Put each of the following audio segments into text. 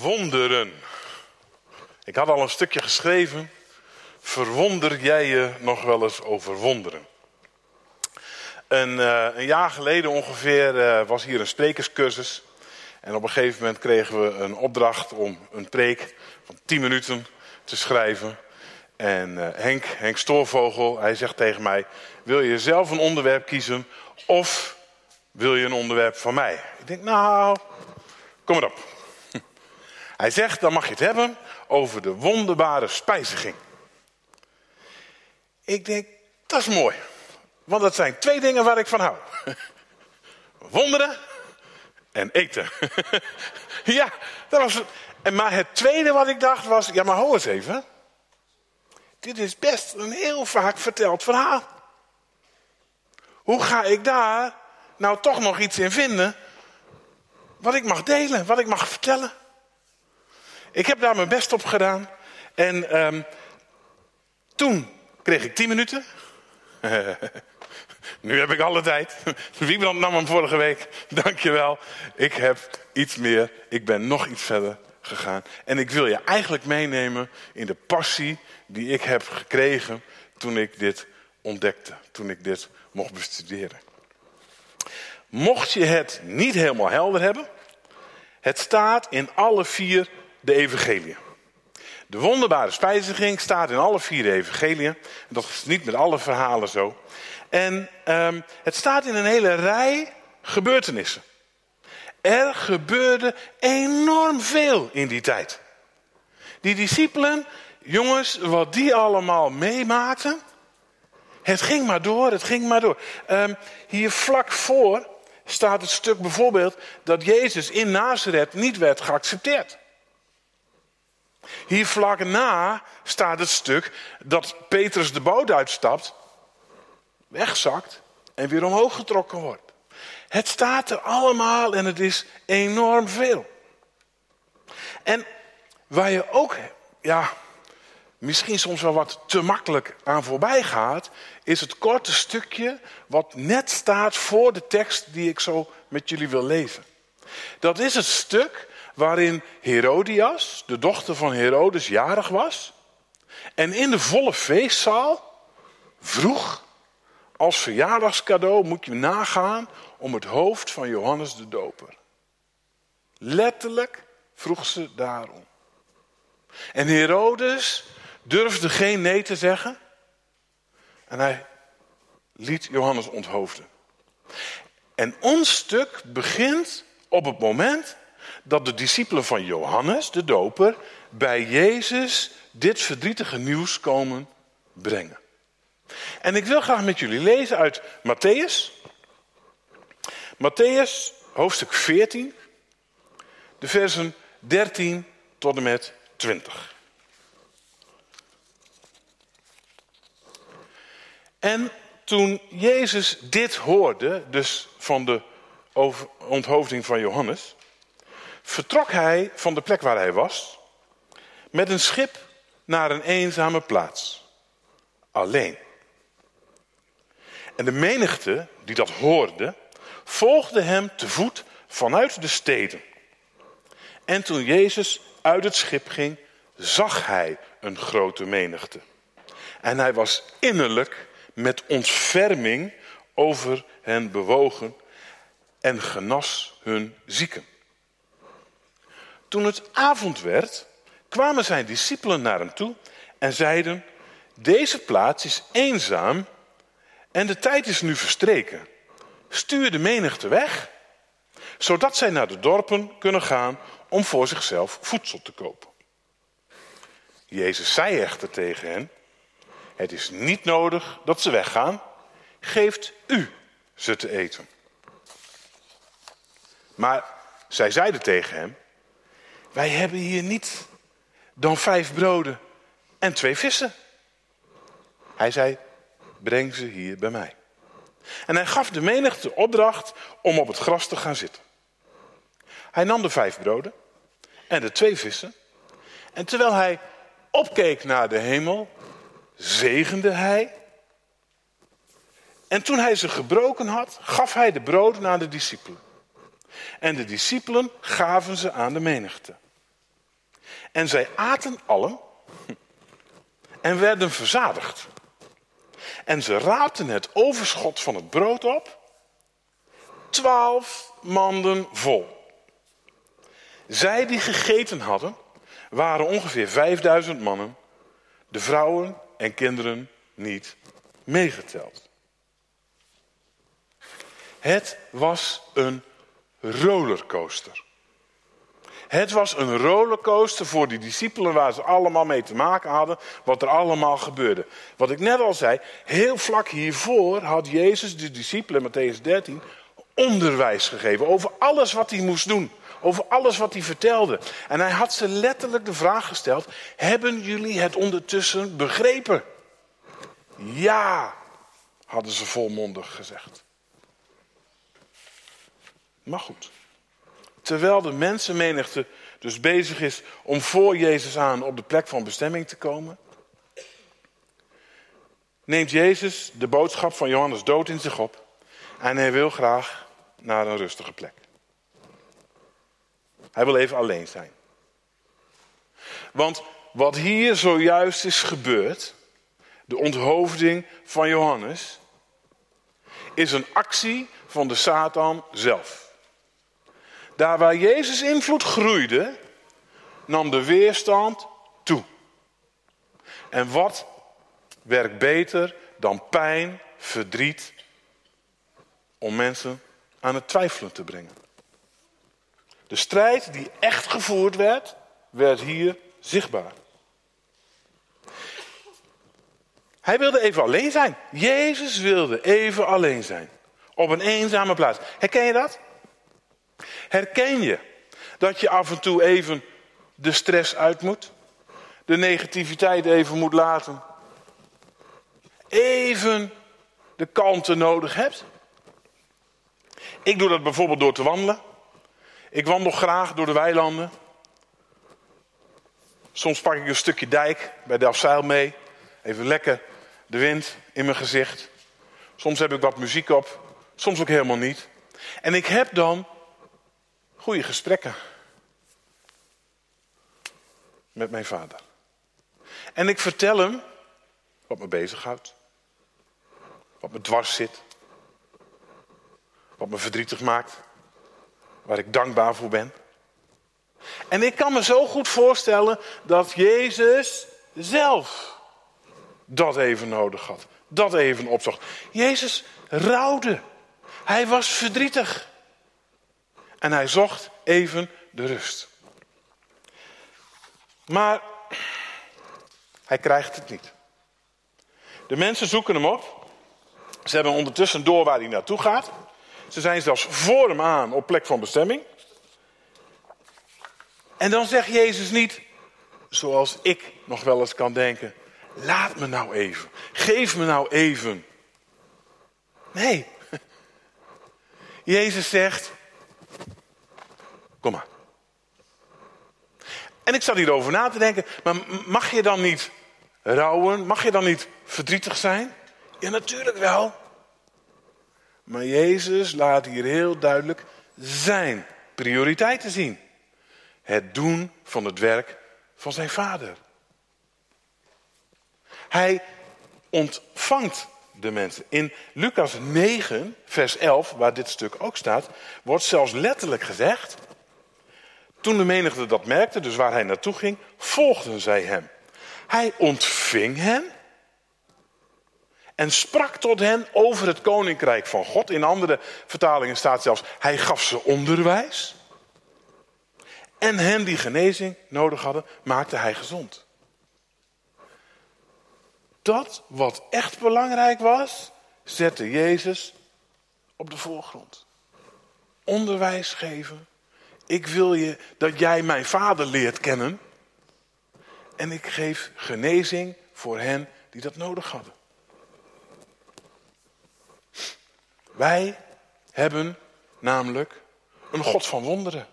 Wonderen. Ik had al een stukje geschreven. Verwonder jij je nog wel eens over wonderen? Een, uh, een jaar geleden ongeveer uh, was hier een sprekerscursus. En op een gegeven moment kregen we een opdracht om een preek van 10 minuten te schrijven. En uh, Henk, Henk Stoorvogel, hij zegt tegen mij: Wil je zelf een onderwerp kiezen of wil je een onderwerp van mij? Ik denk, nou, kom maar op. Hij zegt, dan mag je het hebben over de wonderbare spijziging. Ik denk, dat is mooi. Want dat zijn twee dingen waar ik van hou. Wonderen en eten. ja, dat was het. Maar het tweede wat ik dacht was, ja maar hoor eens even. Dit is best een heel vaak verteld verhaal. Hoe ga ik daar nou toch nog iets in vinden wat ik mag delen, wat ik mag vertellen? Ik heb daar mijn best op gedaan. En um, toen kreeg ik tien minuten. nu heb ik alle tijd. Wiebrand nam hem vorige week. Dankjewel. Ik heb iets meer. Ik ben nog iets verder gegaan. En ik wil je eigenlijk meenemen in de passie die ik heb gekregen toen ik dit ontdekte. Toen ik dit mocht bestuderen. Mocht je het niet helemaal helder hebben. Het staat in alle vier de evangeliën. De wonderbare spijziging staat in alle vier de evangeliën. Dat is niet met alle verhalen zo. En um, het staat in een hele rij gebeurtenissen. Er gebeurde enorm veel in die tijd. Die discipelen, jongens, wat die allemaal meemaakten. Het ging maar door, het ging maar door. Um, hier vlak voor staat het stuk bijvoorbeeld dat Jezus in Nazareth niet werd geaccepteerd. Hier vlak na staat het stuk dat Petrus de boot uitstapt, wegzakt en weer omhoog getrokken wordt. Het staat er allemaal en het is enorm veel. En waar je ook, ja, misschien soms wel wat te makkelijk aan voorbij gaat, is het korte stukje wat net staat voor de tekst die ik zo met jullie wil lezen. Dat is het stuk waarin Herodias, de dochter van Herodes, jarig was. En in de volle feestzaal vroeg als verjaardagscadeau moet je nagaan om het hoofd van Johannes de Doper. Letterlijk vroeg ze daarom. En Herodes durfde geen nee te zeggen. En hij liet Johannes onthoofden. En ons stuk begint op het moment dat de discipelen van Johannes, de doper, bij Jezus dit verdrietige nieuws komen brengen. En ik wil graag met jullie lezen uit Matthäus. Matthäus, hoofdstuk 14, de versen 13 tot en met 20. En toen Jezus dit hoorde, dus van de onthoofding van Johannes, vertrok hij van de plek waar hij was met een schip naar een eenzame plaats. Alleen. En de menigte die dat hoorde, volgde hem te voet vanuit de steden. En toen Jezus uit het schip ging, zag hij een grote menigte. En hij was innerlijk met ontferming over hen bewogen en genas hun zieken. Toen het avond werd, kwamen zijn discipelen naar hem toe en zeiden: Deze plaats is eenzaam en de tijd is nu verstreken. Stuur de menigte weg, zodat zij naar de dorpen kunnen gaan om voor zichzelf voedsel te kopen. Jezus zei echter tegen hen: Het is niet nodig dat ze weggaan, geeft u ze te eten. Maar zij zeiden tegen hem: wij hebben hier niet dan vijf broden en twee vissen. Hij zei, breng ze hier bij mij. En hij gaf de menigte opdracht om op het gras te gaan zitten. Hij nam de vijf broden en de twee vissen. En terwijl hij opkeek naar de hemel, zegende hij. En toen hij ze gebroken had, gaf hij de broden aan de discipelen. En de discipelen gaven ze aan de menigte. En zij aten allen en werden verzadigd. En ze raapten het overschot van het brood op, twaalf manden vol. Zij die gegeten hadden, waren ongeveer vijfduizend mannen, de vrouwen en kinderen niet meegeteld. Het was een rollercoaster. Het was een rollercoaster voor die discipelen waar ze allemaal mee te maken hadden, wat er allemaal gebeurde. Wat ik net al zei, heel vlak hiervoor had Jezus de discipelen, Matthäus 13, onderwijs gegeven over alles wat hij moest doen. Over alles wat hij vertelde. En hij had ze letterlijk de vraag gesteld: Hebben jullie het ondertussen begrepen? Ja, hadden ze volmondig gezegd. Maar goed. Terwijl de mensenmenigte dus bezig is om voor Jezus aan op de plek van bestemming te komen, neemt Jezus de boodschap van Johannes dood in zich op en hij wil graag naar een rustige plek. Hij wil even alleen zijn. Want wat hier zojuist is gebeurd, de onthoofding van Johannes, is een actie van de Satan zelf. Daar waar Jezus invloed groeide, nam de weerstand toe. En wat werkt beter dan pijn, verdriet, om mensen aan het twijfelen te brengen? De strijd die echt gevoerd werd, werd hier zichtbaar. Hij wilde even alleen zijn. Jezus wilde even alleen zijn. Op een eenzame plaats. Herken je dat? Herken je dat je af en toe even de stress uit moet? De negativiteit even moet laten? Even de kalmte nodig hebt? Ik doe dat bijvoorbeeld door te wandelen. Ik wandel graag door de weilanden. Soms pak ik een stukje dijk bij Delfzijl mee. Even lekker de wind in mijn gezicht. Soms heb ik wat muziek op. Soms ook helemaal niet. En ik heb dan goede gesprekken met mijn vader. En ik vertel hem wat me bezighoudt. Wat me dwars zit. Wat me verdrietig maakt. Waar ik dankbaar voor ben. En ik kan me zo goed voorstellen dat Jezus zelf dat even nodig had. Dat even opzocht. Jezus rouwde. Hij was verdrietig. En hij zocht even de rust. Maar hij krijgt het niet. De mensen zoeken hem op. Ze hebben ondertussen door waar hij naartoe gaat. Ze zijn zelfs voor hem aan op plek van bestemming. En dan zegt Jezus niet, zoals ik nog wel eens kan denken, laat me nou even, geef me nou even. Nee. Jezus zegt, kom maar. En ik zat hierover na te denken, maar mag je dan niet rouwen? Mag je dan niet verdrietig zijn? Ja, natuurlijk wel. Maar Jezus laat hier heel duidelijk zijn prioriteiten zien. Het doen van het werk van zijn vader. Hij ontvangt de mensen. In Lucas 9, vers 11, waar dit stuk ook staat, wordt zelfs letterlijk gezegd. Toen de menigte dat merkte, dus waar hij naartoe ging, volgden zij hem. Hij ontving hen en sprak tot hen over het koninkrijk van God. In andere vertalingen staat zelfs, hij gaf ze onderwijs. En hen die genezing nodig hadden, maakte hij gezond. Dat wat echt belangrijk was, zette Jezus op de voorgrond. Onderwijs geven. Ik wil je dat jij mijn vader leert kennen. En ik geef genezing voor hen die dat nodig hadden. Wij hebben namelijk een God van wonderen.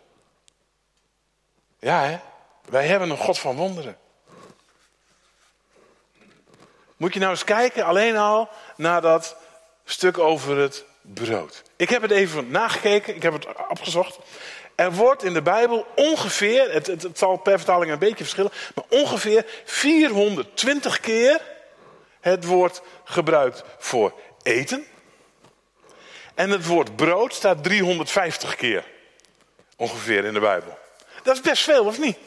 Ja, hè? Wij hebben een God van wonderen. Moet je nou eens kijken, alleen al naar dat stuk over het brood. Ik heb het even nagekeken, ik heb het opgezocht. Er wordt in de Bijbel ongeveer, het, het, zal per vertaling een beetje verschillen, maar ongeveer 420 keer het woord gebruikt voor eten. En het woord brood staat 350 keer ongeveer in de Bijbel. Dat is best veel, of niet?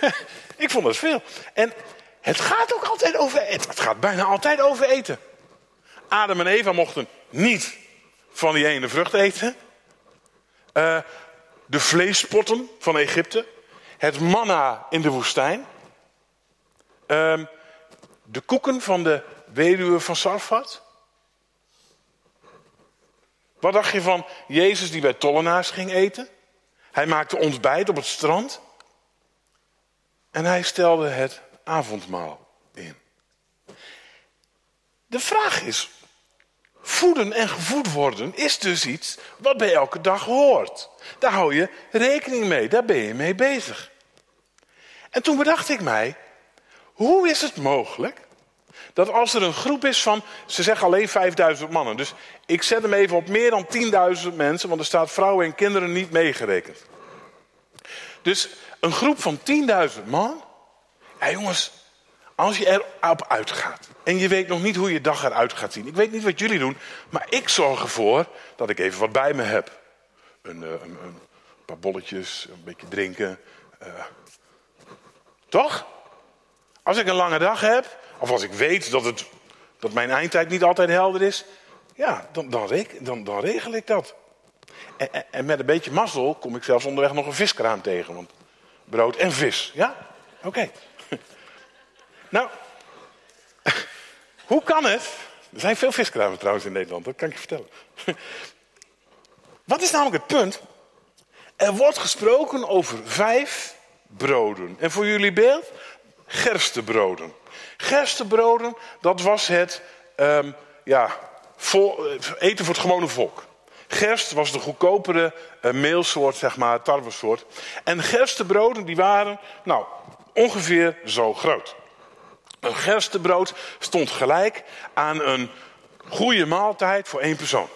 Ik vond dat veel. En het gaat ook altijd over eten. Het gaat bijna altijd over eten. Adam en Eva mochten niet van die ene vrucht eten. Uh, de vleespotten van Egypte. Het manna in de woestijn. Uh, de koeken van de weduwe van Sarfat. Wat dacht je van Jezus die bij tollenaars ging eten? Hij maakte ontbijt op het strand. En hij stelde het avondmaal in. De vraag is, voeden en gevoed worden is dus iets wat bij elke dag hoort. Daar hou je rekening mee, daar ben je mee bezig. En toen bedacht ik mij, hoe is het mogelijk dat als er een groep is van, ze zeggen alleen 5000 mannen. Dus ik zet hem even op meer dan 10.000 mensen, want er staat vrouwen en kinderen niet meegerekend. Dus een groep van 10.000 man. Ja jongens, als je erop uitgaat en je weet nog niet hoe je dag eruit gaat zien. Ik weet niet wat jullie doen, maar ik zorg ervoor dat ik even wat bij me heb. Een, eh, een, een paar bolletjes, een beetje drinken. Uh, toch? Als ik een lange dag heb, of als ik weet dat, het, dat mijn eindtijd niet altijd helder is, ja, dan, dan, dan, dan regel ik dat. En, en, en, met een beetje mazzel kom ik zelfs onderweg nog een viskraam tegen. Want brood en vis, ja? Oké. Nou, hoe kan het? Er zijn veel viskramen trouwens in Nederland, dat kan ik je vertellen. Wat is namelijk het punt? Er wordt gesproken over vijf broden. En voor jullie beeld, gerstebroden. Gerstebroden, dat was het um, ja, eh, eten voor het gewone volk. Gerst was de goedkopere uh, meelsoort, zeg maar, tarwesoort. En gerstebroden die waren, nou, ongeveer zo groot. Een gerstebrood stond gelijk aan een goede maaltijd voor één persoon.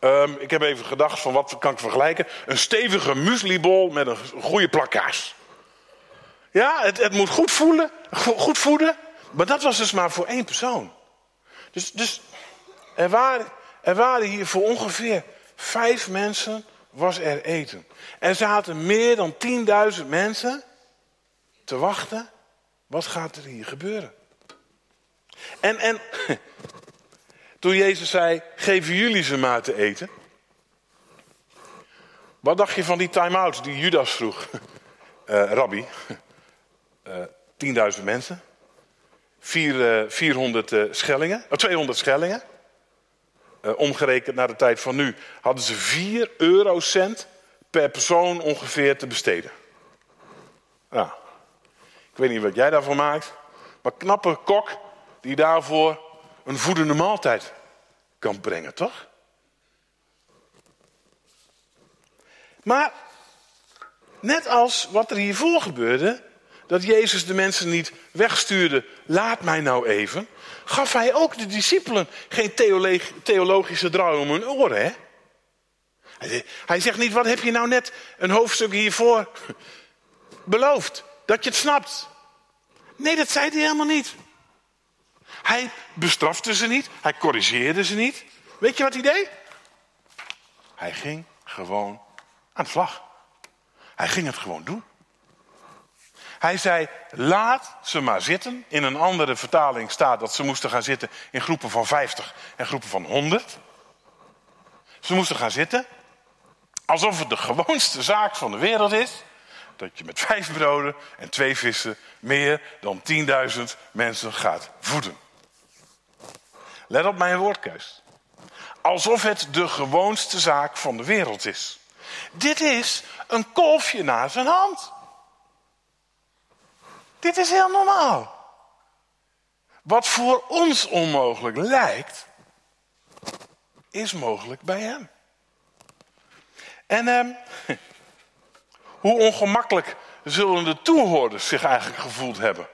Um, ik heb even gedacht van wat kan ik vergelijken. Een stevige mueslibol met een goede plakkaas. Ja, het, het moet goed voelen, goed voeden. Maar dat was dus maar voor één persoon. Dus, dus er, waren, er waren hier voor ongeveer vijf mensen was er eten. Er zaten meer dan 10.000 mensen te wachten. Wat gaat er hier gebeuren? En, en toen Jezus zei, geven jullie ze maar te eten. Wat dacht je van die time-out die Judas vroeg? Uh, rabbi, uh, eh, 10.000 mensen. Vier, uh, 400 uh, schellingen, 200 schellingen. Omgerekend naar de tijd van nu hadden ze 4 eurocent per persoon ongeveer te besteden. Nou, weet niet wat jij daarvan maakt, maar knappe kok die daarvoor een voedende maaltijd kan brengen, toch? Maar net als wat er hiervoor gebeurde, dat Jezus de mensen niet wegstuurde, laat mij nou even, gaf hij ook de discipelen geen theologische draai om hun oren. Hè? Hij zegt niet, wat heb je nou net een hoofdstuk hiervoor beloofd? Dat je het snapt. Nee, dat zei hij helemaal niet. Hij bestrafte ze niet, hij corrigeerde ze niet. Weet je wat hij deed? Hij ging gewoon aan de vlag. Hij ging het gewoon doen. Hij zei, laat ze maar zitten. In een andere vertaling staat dat ze moesten gaan zitten in groepen van 50 en groepen van 100. Ze moesten gaan zitten alsof het de gewoonste zaak van de wereld is dat je met vijf broden en twee vissen meer dan 10.000 mensen gaat voeden. Let op mijn woordkeus. Alsof het de gewoonste zaak van de wereld is. Dit is een kolfje naar zijn hand. Dit is heel normaal. Wat voor ons onmogelijk lijkt, is mogelijk bij hem. En eh, hoe ongemakkelijk zullen de toehoorders zich eigenlijk gevoeld hebben?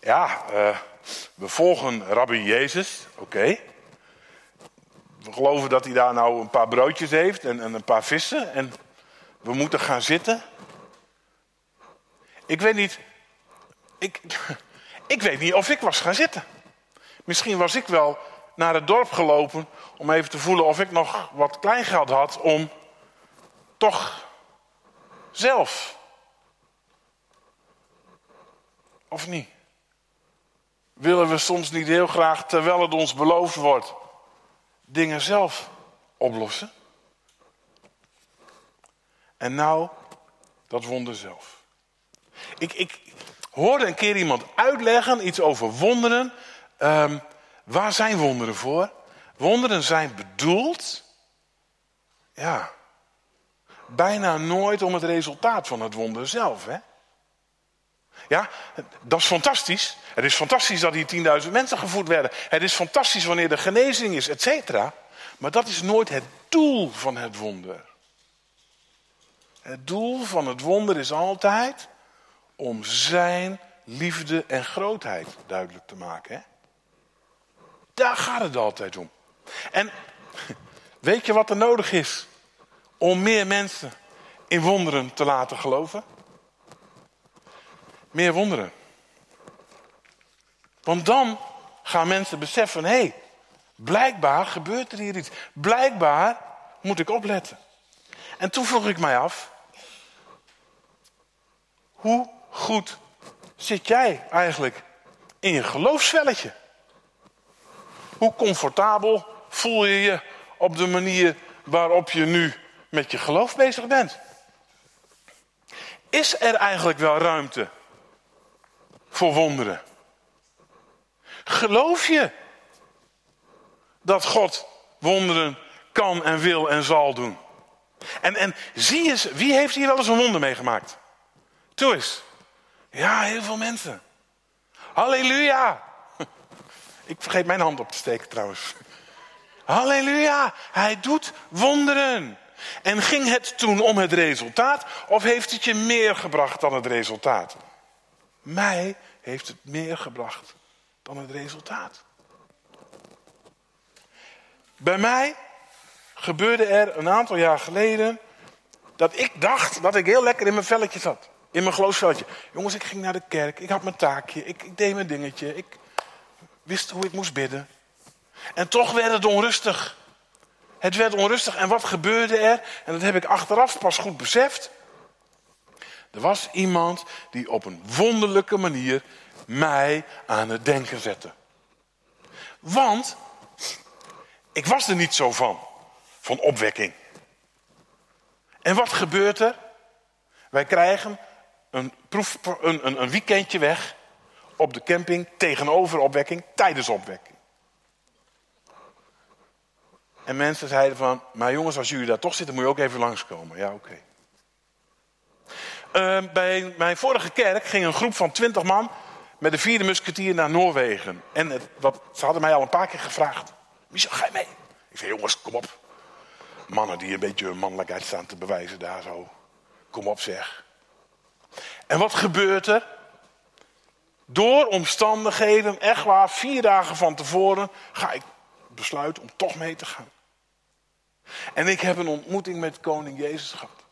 Ja, uh, we volgen Rabbi Jezus, oké. we geloven dat hij daar nou een paar broodjes heeft en, en een paar vissen. En we moeten gaan zitten. Ik weet niet. Ik, ik weet niet of ik was gaan zitten. Misschien was ik wel naar het dorp gelopen om even te voelen of ik nog wat kleingeld had om toch zelf. Of niet? Willen we soms niet heel graag, terwijl het ons beloofd wordt, dingen zelf oplossen? En nou, dat wonder zelf. Ik, ik hoorde een keer iemand uitleggen, iets over wonderen. Um, waar zijn wonderen voor? Wonderen zijn bedoeld, ja, bijna nooit om het resultaat van het wonder zelf. Hè? Ja, dat is fantastisch. Het is fantastisch dat hier 10.000 mensen gevoed werden. Het is fantastisch wanneer er genezing is, et cetera. Maar dat is nooit het doel van het wonder. Het doel van het wonder is altijd om zijn liefde en grootheid duidelijk te maken. Hè? Daar gaat het altijd om. En weet je wat er nodig is om meer mensen in wonderen te laten geloven? Meer wonderen. Want dan gaan mensen beseffen, hé, hey, blijkbaar gebeurt er hier iets. Blijkbaar moet ik opletten. En toen vroeg ik mij af, hoe goed zit jij eigenlijk in je geloofsvelletje? Hoe comfortabel voel je je op de manier waarop je nu met je geloof bezig bent? Is er eigenlijk wel ruimte voor wonderen? Geloof je dat God wonderen kan en wil en zal doen? En, en zie eens, wie heeft hier wel eens een wonder meegemaakt? Toe eens. Ja, heel veel mensen. Halleluja. Ik vergeet mijn hand op te steken trouwens. Halleluja, hij doet wonderen. En ging het toen om het resultaat of heeft het je meer gebracht dan het resultaat? Mij heeft het meer gebracht dan het resultaat. Bij mij gebeurde er een aantal jaar geleden dat ik dacht dat ik heel lekker in mijn velletje zat. In mijn geloofsvelletje. Jongens, ik ging naar de kerk, ik had mijn taakje, ik, ik deed mijn dingetje, ik wist hoe ik moest bidden. En toch werd het onrustig. Het werd onrustig en wat gebeurde er? En dat heb ik achteraf pas goed beseft. Er was iemand die op een wonderlijke manier mij aan het denken zette. Want ik was er niet zo van, van opwekking. En wat gebeurt er? Wij krijgen een, proef, een, een, een weekendje weg op de camping tegenover opwekking, tijdens opwekking. En mensen zeiden van, maar jongens, als jullie daar toch zitten, moet je ook even langskomen. Ja, oké. Ehm, bij mijn vorige kerk ging een groep van twintig man met de vierde musketier naar Noorwegen. En het, wat, ze hadden mij al een paar keer gevraagd. Michel, ga je mee? Ik zei, jongens, kom op. Mannen die een beetje hun mannelijkheid staan te bewijzen daar zo. Kom op zeg. En wat gebeurt er? Door omstandigheden, echt waar, vier dagen van tevoren ga ik besluiten om toch mee te gaan. En ik heb een ontmoeting met koning Jezus gehad.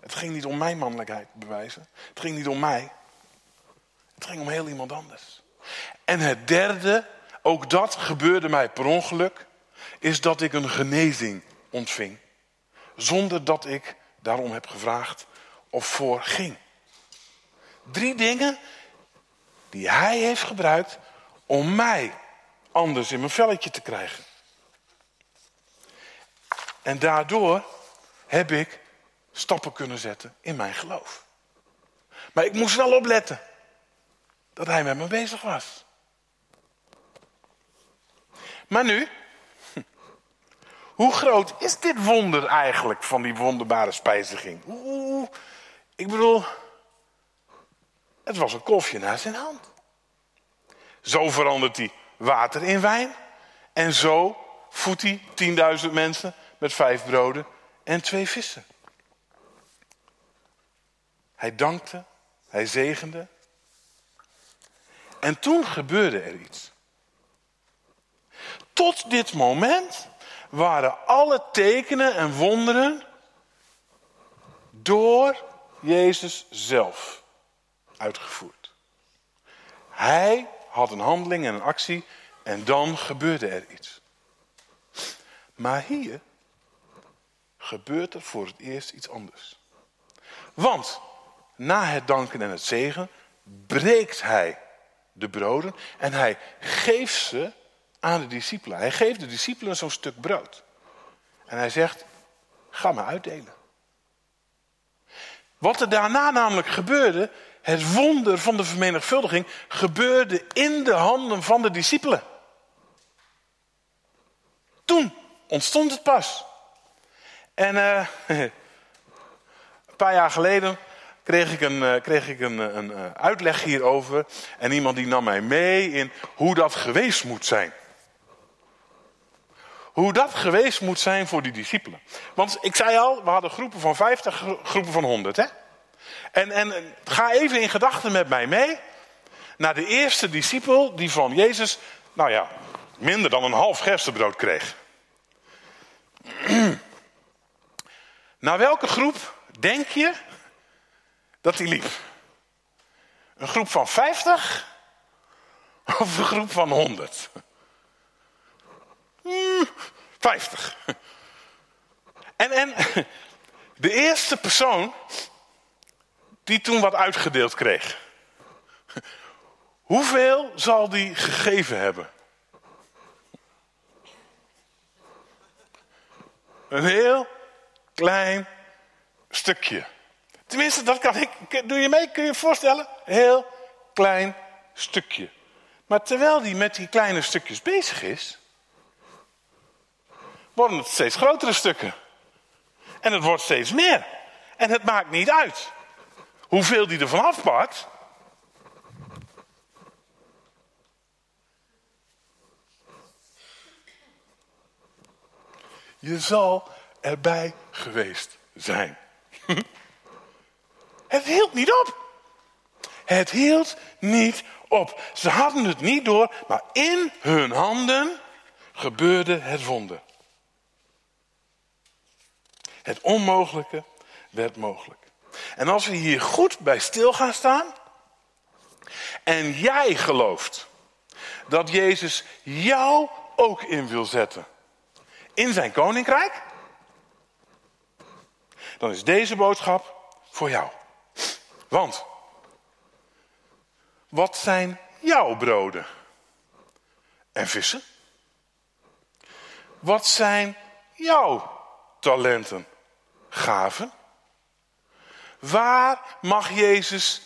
Het ging niet om mijn mannelijkheid bewijzen. Het ging niet om mij. Het ging om heel iemand anders. En het derde, ook dat gebeurde mij per ongeluk, is dat ik een genezing ontving. Zonder dat ik daarom heb gevraagd of voor ging. Drie dingen die hij heeft gebruikt om mij anders in mijn velletje te krijgen. En daardoor heb ik stappen kunnen zetten in mijn geloof. Maar ik moest wel opletten dat hij met me bezig was. Maar nu, hoe groot is dit wonder eigenlijk van die wonderbare spijziging? Oeh, ik bedoel, het was een kofje naar zijn hand. Zo verandert hij water in wijn. En zo voedt hij 10.000 mensen met vijf broden en twee vissen. Hij dankte, hij zegende. En toen gebeurde er iets. Tot dit moment waren alle tekenen en wonderen door Jezus zelf uitgevoerd. Hij had een handeling en een actie en dan gebeurde er iets. Maar hier gebeurt er voor het eerst iets anders. Want na het danken en het zegen breekt hij de broden en hij geeft ze aan de discipelen. Hij geeft de discipelen zo'n stuk brood. En hij zegt, ga maar uitdelen. Wat er daarna namelijk gebeurde, het wonder van de vermenigvuldiging, gebeurde in de handen van de discipelen. Toen ontstond het pas. En uh, een paar jaar geleden kreeg ik, een, uh, kreeg ik een, een uh, uitleg hierover. En iemand die nam mij mee in hoe dat geweest moet zijn. Hoe dat geweest moet zijn voor die discipelen. Want ik zei al, we hadden groepen van 50, groepen van 100. Hè? En, en ga even in gedachten met mij mee naar de eerste discipel die van Jezus, nou ja, minder dan een half gerstebrood kreeg. Naar welke groep denk je dat hij liep? Een groep van 50 of een groep van 100? Hmm, 50. En, en de eerste persoon die toen wat uitgedeeld kreeg. Hoeveel zal die gegeven hebben? Een heel klein stukje. Tenminste, dat kan ik. Doe je mee? Kun je je voorstellen? Heel klein stukje. Maar terwijl hij met die kleine stukjes bezig is, worden het steeds grotere stukken. En het wordt steeds meer. En het maakt niet uit hoeveel die ervan afpakt. Je zal erbij geweest zijn. Het hield niet op. Het hield niet op. Ze hadden het niet door, maar in hun handen gebeurde het wonder. Het onmogelijke werd mogelijk. En als we hier goed bij stil gaan staan. En jij gelooft dat Jezus jou ook in wil zetten. In zijn koninkrijk. Dan is deze boodschap voor jou. Want. Wat zijn jouw broden? En vissen? Wat zijn jouw talenten? Gaven? Waar mag Jezus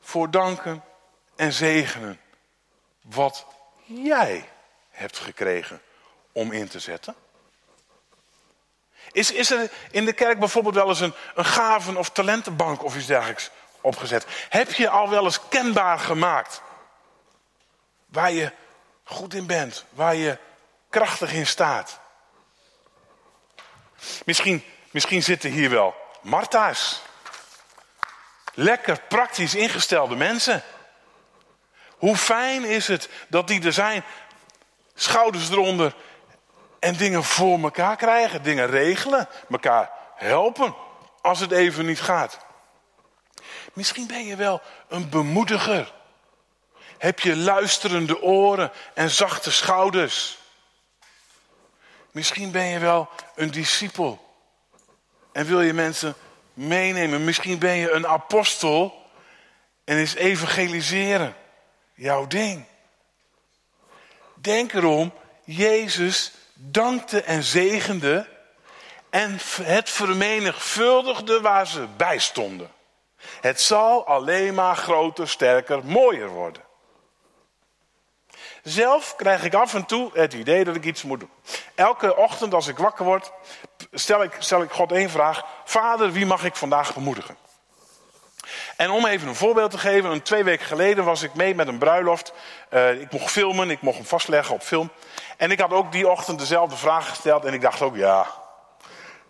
voor danken en zegenen wat jij hebt gekregen om in te zetten? Is, is er in de kerk bijvoorbeeld wel eens een, een gaven- of talentenbank of iets dergelijks opgezet? Heb je al wel eens kenbaar gemaakt waar je goed in bent, waar je krachtig in staat? Misschien, misschien zitten hier wel Martha's lekker praktisch ingestelde mensen. Hoe fijn is het dat die er zijn, schouders eronder en dingen voor elkaar krijgen, dingen regelen, elkaar helpen als het even niet gaat. Misschien ben je wel een bemoediger. Heb je luisterende oren en zachte schouders. Misschien ben je wel een discipel. En wil je mensen meenemen. Misschien ben je een apostel en is evangeliseren jouw ding. Denk erom, Jezus dankte en zegende en het vermenigvuldigde waar ze bij stonden. Het zal alleen maar groter, sterker, mooier worden. Zelf krijg ik af en toe het idee dat ik iets moet doen. Elke ochtend als ik wakker word, stel ik, stel ik God één vraag. Vader, wie mag ik vandaag bemoedigen? En om even een voorbeeld te geven, een twee weken geleden was ik mee met een bruiloft. Uh, ik mocht filmen, ik mocht hem vastleggen op film. En ik had ook die ochtend dezelfde vraag gesteld. En ik dacht ook, ja,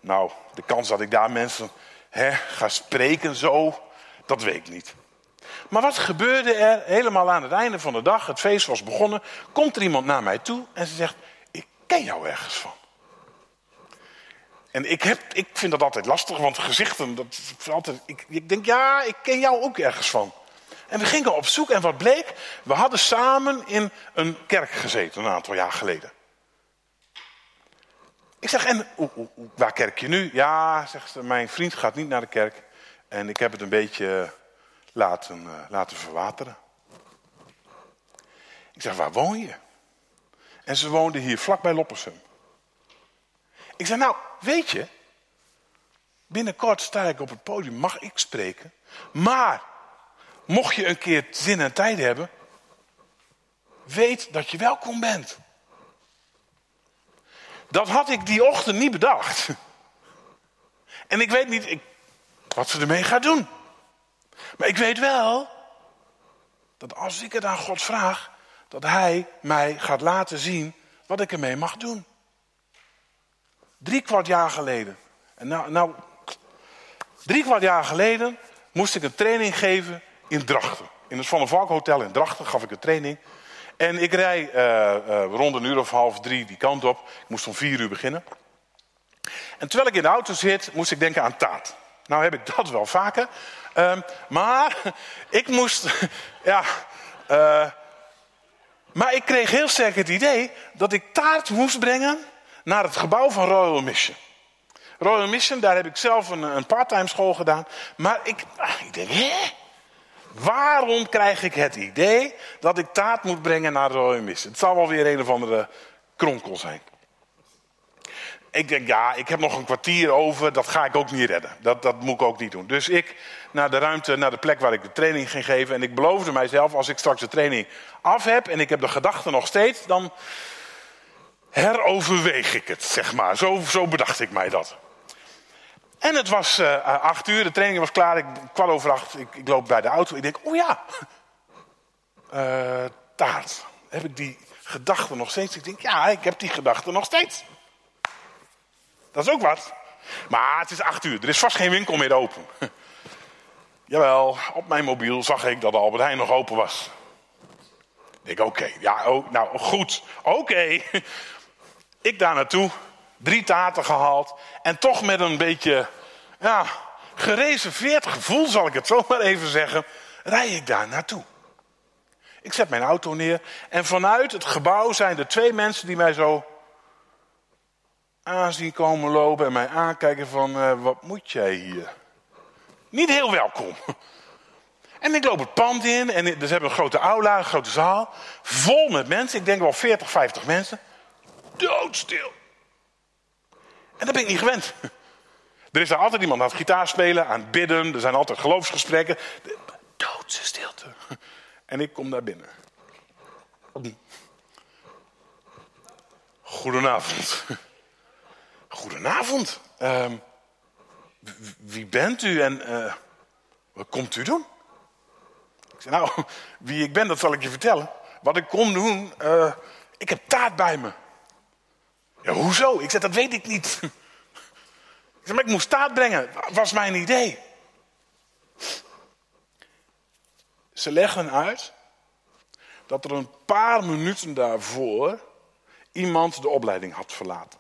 nou, de kans dat ik daar mensen hè, ga spreken zo, dat weet ik niet. Maar wat gebeurde er helemaal aan het einde van de dag? Het feest was begonnen. Komt er iemand naar mij toe en ze zegt: Ik ken jou ergens van. En ik, heb, ik vind dat altijd lastig, want gezichten, dat altijd, ik, ik denk, ja, ik ken jou ook ergens van. En we gingen op zoek en wat bleek? We hadden samen in een kerk gezeten een aantal jaar geleden. Ik zeg, en waar kerk je nu? Ja, zegt ze, mijn vriend gaat niet naar de kerk. En ik heb het een beetje laten, uh, laten verwateren. Ik zeg, waar woon je? En ze woonde hier vlakbij Loppersum. Ik zeg, nou, weet je, binnenkort sta ik op het podium, mag ik spreken. Maar, mocht je een keer zin en tijd hebben, weet dat je welkom bent. Dat had ik die ochtend niet bedacht. En ik weet niet ik, wat ze ermee gaat doen. Maar ik weet wel dat als ik het aan God vraag, dat Hij mij gaat laten zien wat ik ermee mag doen. Drie kwart jaar geleden. En nou, nou, drie kwart jaar geleden moest ik een training geven in Drachten. In het Van der Valk Hotel in Drachten gaf ik een training. En ik rij uh, uh, rond een uur of half drie die kant op. Ik moest om vier uur beginnen. En terwijl ik in de auto zit, moest ik denken aan taart. Nou heb ik dat wel vaker. Uh, maar ik moest, ja, uh, maar ik kreeg heel sterk het idee dat ik taart moest brengen naar het gebouw van Royal Mission. Royal Mission, daar heb ik zelf een, een parttime school gedaan. Maar ik, ah, ik denk, hè? Waarom krijg ik het idee dat ik taart moet brengen naar Royal Mission? Het zal wel weer een of andere kronkel zijn. Ik denk, ja, ik heb nog een kwartier over, dat ga ik ook niet redden. Dat, dat moet ik ook niet doen. Dus ik naar de ruimte, naar de plek waar ik de training ging geven. En ik beloofde mijzelf, als ik straks de training af heb en ik heb de gedachte nog steeds, dan heroverweeg ik het, zeg maar. Zo, zo bedacht ik mij dat. En het was uh, acht uur, de training was klaar, ik, kwart over acht, ik, ik, loop bij de auto. Ik denk, oh ja, uh, taart. Heb ik die gedachte nog steeds? Ik denk, ja, ik heb die gedachte nog steeds. Dat is ook wat. Maar het is acht uur, er is vast geen winkel meer open. Jawel, op mijn mobiel zag ik dat Albert Heijn nog open was. Ik denk, oké, ja, oh, nou goed, oké. Ik daar naartoe, drie taarten gehaald. En toch met een beetje, ja, gereserveerd gevoel, zal ik het zo maar even zeggen, rij ik daar naartoe. Ik zet mijn auto neer en vanuit het gebouw zijn er twee mensen die mij zo aanzien komen lopen en mij aankijken van, uh, wat moet jij hier? Niet heel welkom. En ik loop het pand in en ze hebben een grote aula, een grote zaal, vol met mensen. Ik denk wel 40, 50 mensen. Doodstil. En dat ben ik niet gewend. Er is daar altijd iemand aan het gitaar spelen, aan het bidden. Er zijn altijd geloofsgesprekken. Doodse stilte. En ik kom daar binnen. Goedenavond. Goedenavond. Uh, wie bent u en uh, wat komt u doen? Ik zei, nou, wie ik ben, dat zal ik je vertellen. Wat ik kom doen, uh, ik heb taart bij me. Hoezo? Ik zei, dat weet ik niet. Ik zei, maar ik moest taart brengen. Was mijn idee. Ze leggen uit dat er een paar minuten daarvoor iemand de opleiding had verlaten.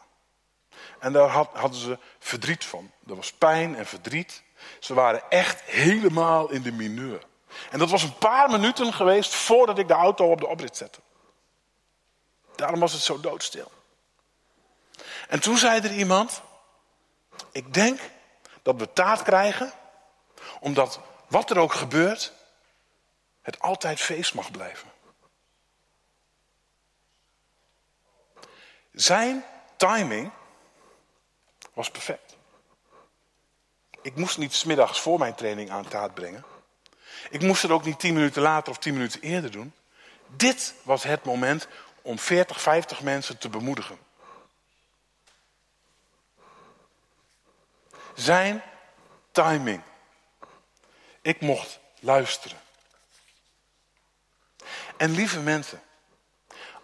En daar hadden ze verdriet van. Er was pijn en verdriet. Ze waren echt helemaal in de mineur. En dat was een paar minuten geweest voordat ik de auto op de oprit zette. Daarom was het zo doodstil. En toen zei er iemand: Ik denk dat we taart krijgen, omdat wat er ook gebeurt, het altijd feest mag blijven. Zijn timing was perfect. Ik moest niet smiddags voor mijn training aan taart brengen. Ik moest het ook niet tien minuten later of tien minuten eerder doen. Dit was het moment om 40, 50 mensen te bemoedigen. Zijn timing. Ik mocht luisteren. En lieve mensen,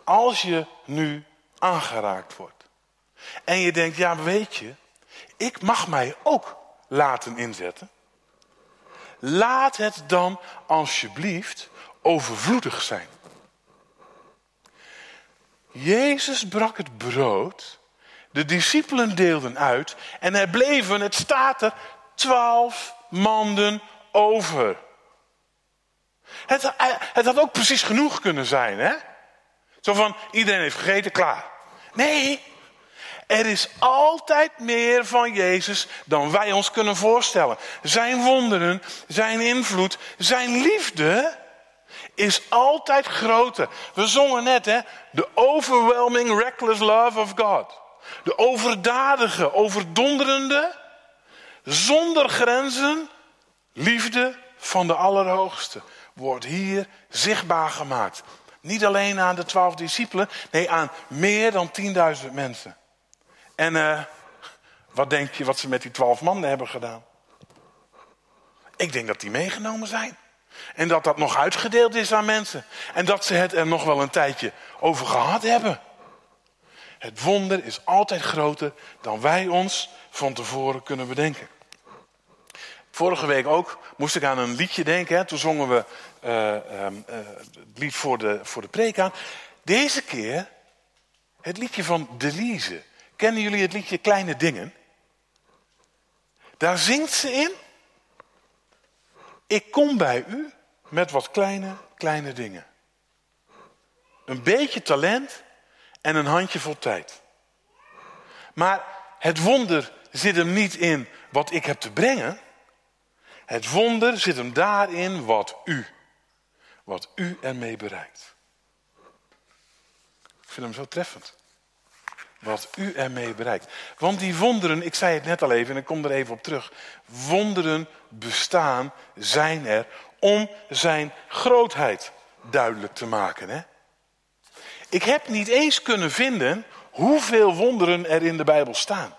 als je nu aangeraakt wordt en je denkt, ja weet je, ik mag mij ook laten inzetten. Laat het dan alsjeblieft overvloedig zijn. Jezus brak het brood De discipelen deelden uit en er bleven, het staat er, twaalf manden over. Het, het had ook precies genoeg kunnen zijn, hè? Zo van, iedereen heeft gegeten, klaar. Nee, er is altijd meer van Jezus dan wij ons kunnen voorstellen. Zijn wonderen, zijn invloed, zijn liefde is altijd groter. We zongen net, hè? The overwhelming, reckless love of God. De overdadige, overdonderende, zonder grenzen, liefde van de Allerhoogste wordt hier zichtbaar gemaakt. Niet alleen aan de twaalf discipelen, nee aan meer dan 10.000 mensen. En uh, wat denk je wat ze met die twaalf mannen hebben gedaan? Ik denk dat die meegenomen zijn. En dat dat nog uitgedeeld is aan mensen. En dat ze het er nog wel een tijdje over gehad hebben. Het wonder is altijd groter dan wij ons van tevoren kunnen bedenken. Vorige week ook moest ik aan een liedje denken. Toen zongen we uh, uh, het lied voor de, voor de preek aan. Deze keer het liedje van Delise. Kennen jullie het liedje Kleine Dingen? Daar zingt ze in. Ik kom bij u met wat kleine, kleine dingen. Een beetje talent en een handjevol tijd. Maar het wonder zit hem niet in wat ik heb te brengen. Het wonder zit hem daarin wat u, wat u ermee bereikt. Ik vind hem zo treffend. Wat u ermee bereikt. Want die wonderen, ik zei het net al even en ik kom er even op terug. Wonderen bestaan, zijn er om zijn grootheid duidelijk te maken. Hè? Ik heb niet eens kunnen vinden hoeveel wonderen er in de Bijbel staan.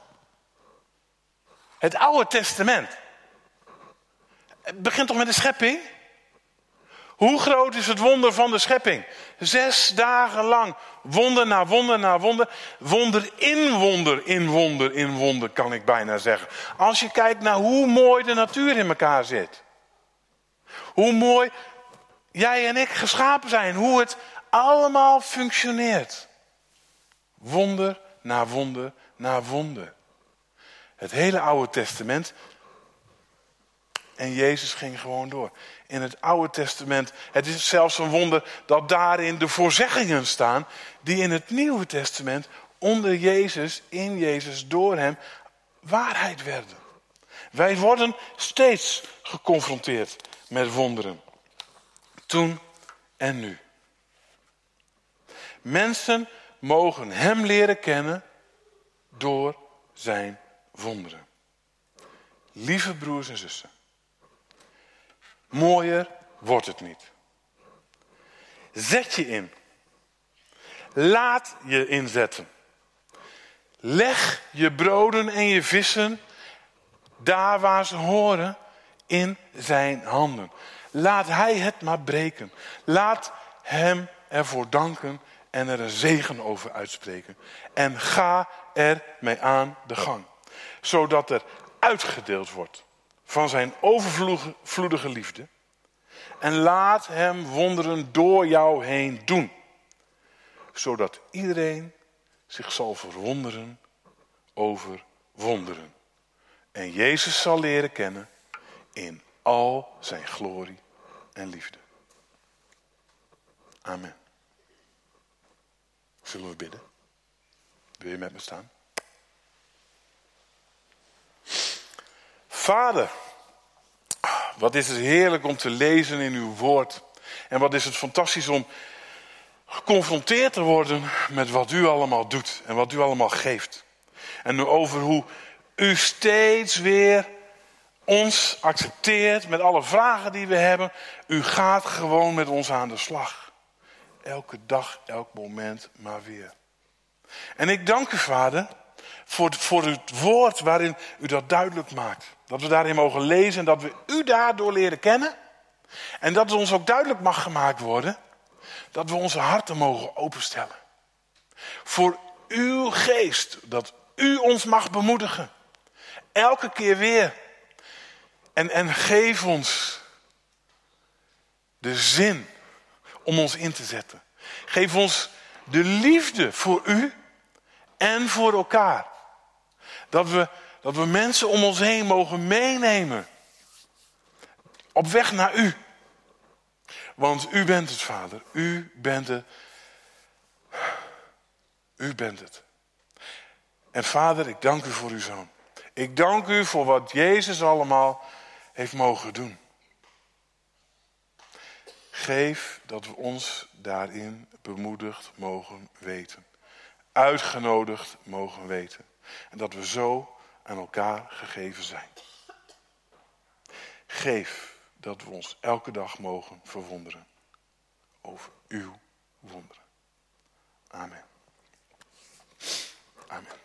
Het Oude Testament. Het begint toch met de schepping? Hoe groot is het wonder van de schepping? Zes dagen lang. Wonder na wonder na wonder. Wonder in wonder, in wonder, in wonder, kan ik bijna zeggen. Als je kijkt naar hoe mooi de natuur in elkaar zit. Hoe mooi jij en ik geschapen zijn. Hoe het allemaal functioneert. Wonder na wonder na wonder. Het hele Oude Testament. En Jezus ging gewoon door. In het Oude Testament, het is zelfs een wonder dat daarin de voorzeggingen staan, die in het Nieuwe Testament onder Jezus, in Jezus, door Hem, waarheid werden. Wij worden steeds geconfronteerd met wonderen. Toen en nu. Mensen mogen Hem leren kennen door Zijn wonderen. Lieve broers en zussen, mooier wordt het niet. Zet je in. Laat je inzetten. Leg je broden en je vissen daar waar ze horen in zijn handen. Laat hij het maar breken. Laat hem ervoor danken en er een zegen over uitspreken. En ga er mee aan de gang. Zodat er uitgedeeld wordt van zijn overvloedige liefde. En laat hem wonderen door jou heen doen. Zodat iedereen zich zal verwonderen over wonderen. En Jezus zal leren kennen in al zijn glorie en liefde. Amen. Zullen we bidden? Wil je met me staan? Vader, wat is het heerlijk om te lezen in uw woord. En wat is het fantastisch om geconfronteerd te worden met wat u allemaal doet en wat u allemaal geeft. En over hoe u steeds weer ons accepteert met alle vragen die we hebben. U gaat gewoon met ons aan de slag. Elke dag, elk moment, maar weer. En ik dank u, Vader, voor, voor het woord waarin u dat duidelijk maakt. Dat we daarin mogen lezen en dat we u daardoor leren kennen. En dat het ons ook duidelijk mag gemaakt worden dat we onze harten mogen openstellen. Voor uw geest, dat u ons mag bemoedigen. Elke keer weer. En, en geef ons de zin om ons in te zetten. Geef ons de liefde voor u en voor elkaar. Dat we, dat we mensen om ons heen mogen meenemen. Op weg naar u. Want u bent het, Vader. U bent het. U bent het. En Vader, ik dank u voor uw zoon. Ik dank u voor wat Jezus allemaal heeft mogen doen. Geef dat we ons daarin bemoedigd mogen weten. Uitgenodigd mogen weten. En dat we zo aan elkaar gegeven zijn. Geef dat we ons elke dag mogen verwonderen over uw wonderen. Amen. Amen.